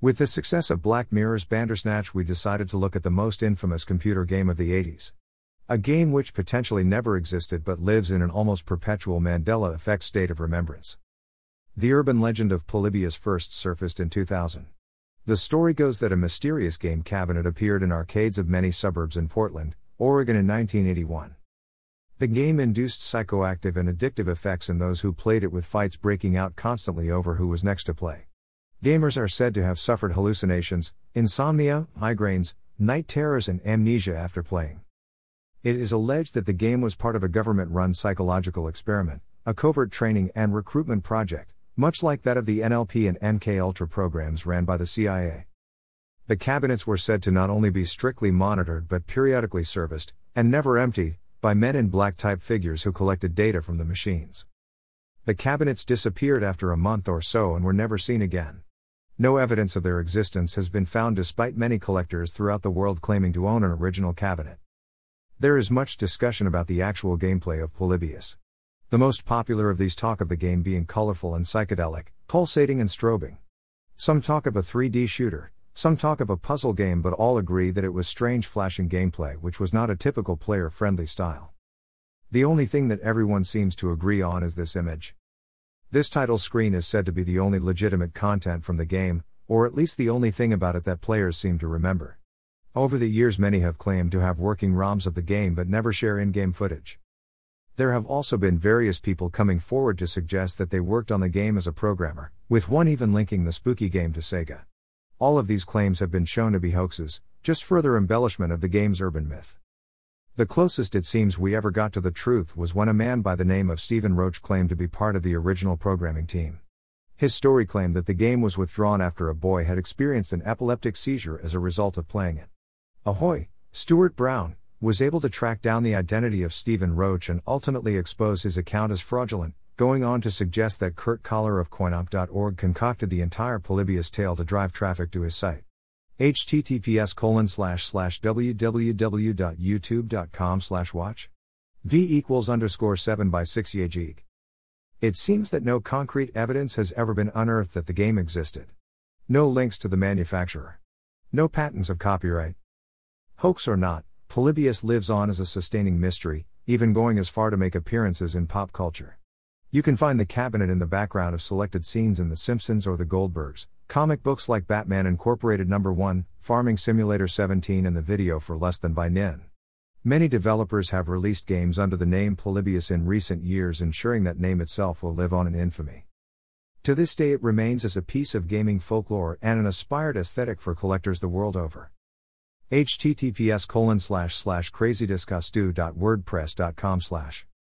With the success of Black Mirror's Bandersnatch, we decided to look at the most infamous computer game of the 80s. A game which potentially never existed but lives in an almost perpetual Mandela effect state of remembrance. The urban legend of Polybius first surfaced in 2000. The story goes that a mysterious game cabinet appeared in arcades of many suburbs in Portland, Oregon in 1981. The game induced psychoactive and addictive effects in those who played it, with fights breaking out constantly over who was next to play. Gamers are said to have suffered hallucinations, insomnia, migraines, night terrors, and amnesia after playing. It is alleged that the game was part of a government run psychological experiment, a covert training and recruitment project, much like that of the NLP and MK Ultra programs ran by the CIA. The cabinets were said to not only be strictly monitored but periodically serviced, and never emptied, by men in black type figures who collected data from the machines. The cabinets disappeared after a month or so and were never seen again. No evidence of their existence has been found despite many collectors throughout the world claiming to own an original cabinet. There is much discussion about the actual gameplay of Polybius. The most popular of these talk of the game being colorful and psychedelic, pulsating and strobing. Some talk of a 3D shooter, some talk of a puzzle game, but all agree that it was strange flashing gameplay which was not a typical player friendly style. The only thing that everyone seems to agree on is this image. This title screen is said to be the only legitimate content from the game, or at least the only thing about it that players seem to remember. Over the years, many have claimed to have working ROMs of the game but never share in game footage. There have also been various people coming forward to suggest that they worked on the game as a programmer, with one even linking the spooky game to Sega. All of these claims have been shown to be hoaxes, just further embellishment of the game's urban myth. The closest it seems we ever got to the truth was when a man by the name of Stephen Roach claimed to be part of the original programming team. His story claimed that the game was withdrawn after a boy had experienced an epileptic seizure as a result of playing it. Ahoy, Stuart Brown, was able to track down the identity of Stephen Roach and ultimately expose his account as fraudulent, going on to suggest that Kurt Koller of coinop.org concocted the entire Polybius tale to drive traffic to his site. Https colon slash slash www.youtube.com slash watch v equals underscore 7 by 6 yajig. It seems that no concrete evidence has ever been unearthed that the game existed. No links to the manufacturer. No patents of copyright. Hoax or not, Polybius lives on as a sustaining mystery, even going as far to make appearances in pop culture. You can find the cabinet in the background of selected scenes in The Simpsons or The Goldbergs, comic books like Batman Incorporated Number 1, Farming Simulator 17, and the video for Less Than by Nin. Many developers have released games under the name Polybius in recent years, ensuring that name itself will live on in infamy. To this day, it remains as a piece of gaming folklore and an aspired aesthetic for collectors the world over. https colon slash slash crazydiscussdo.wordpress.com slash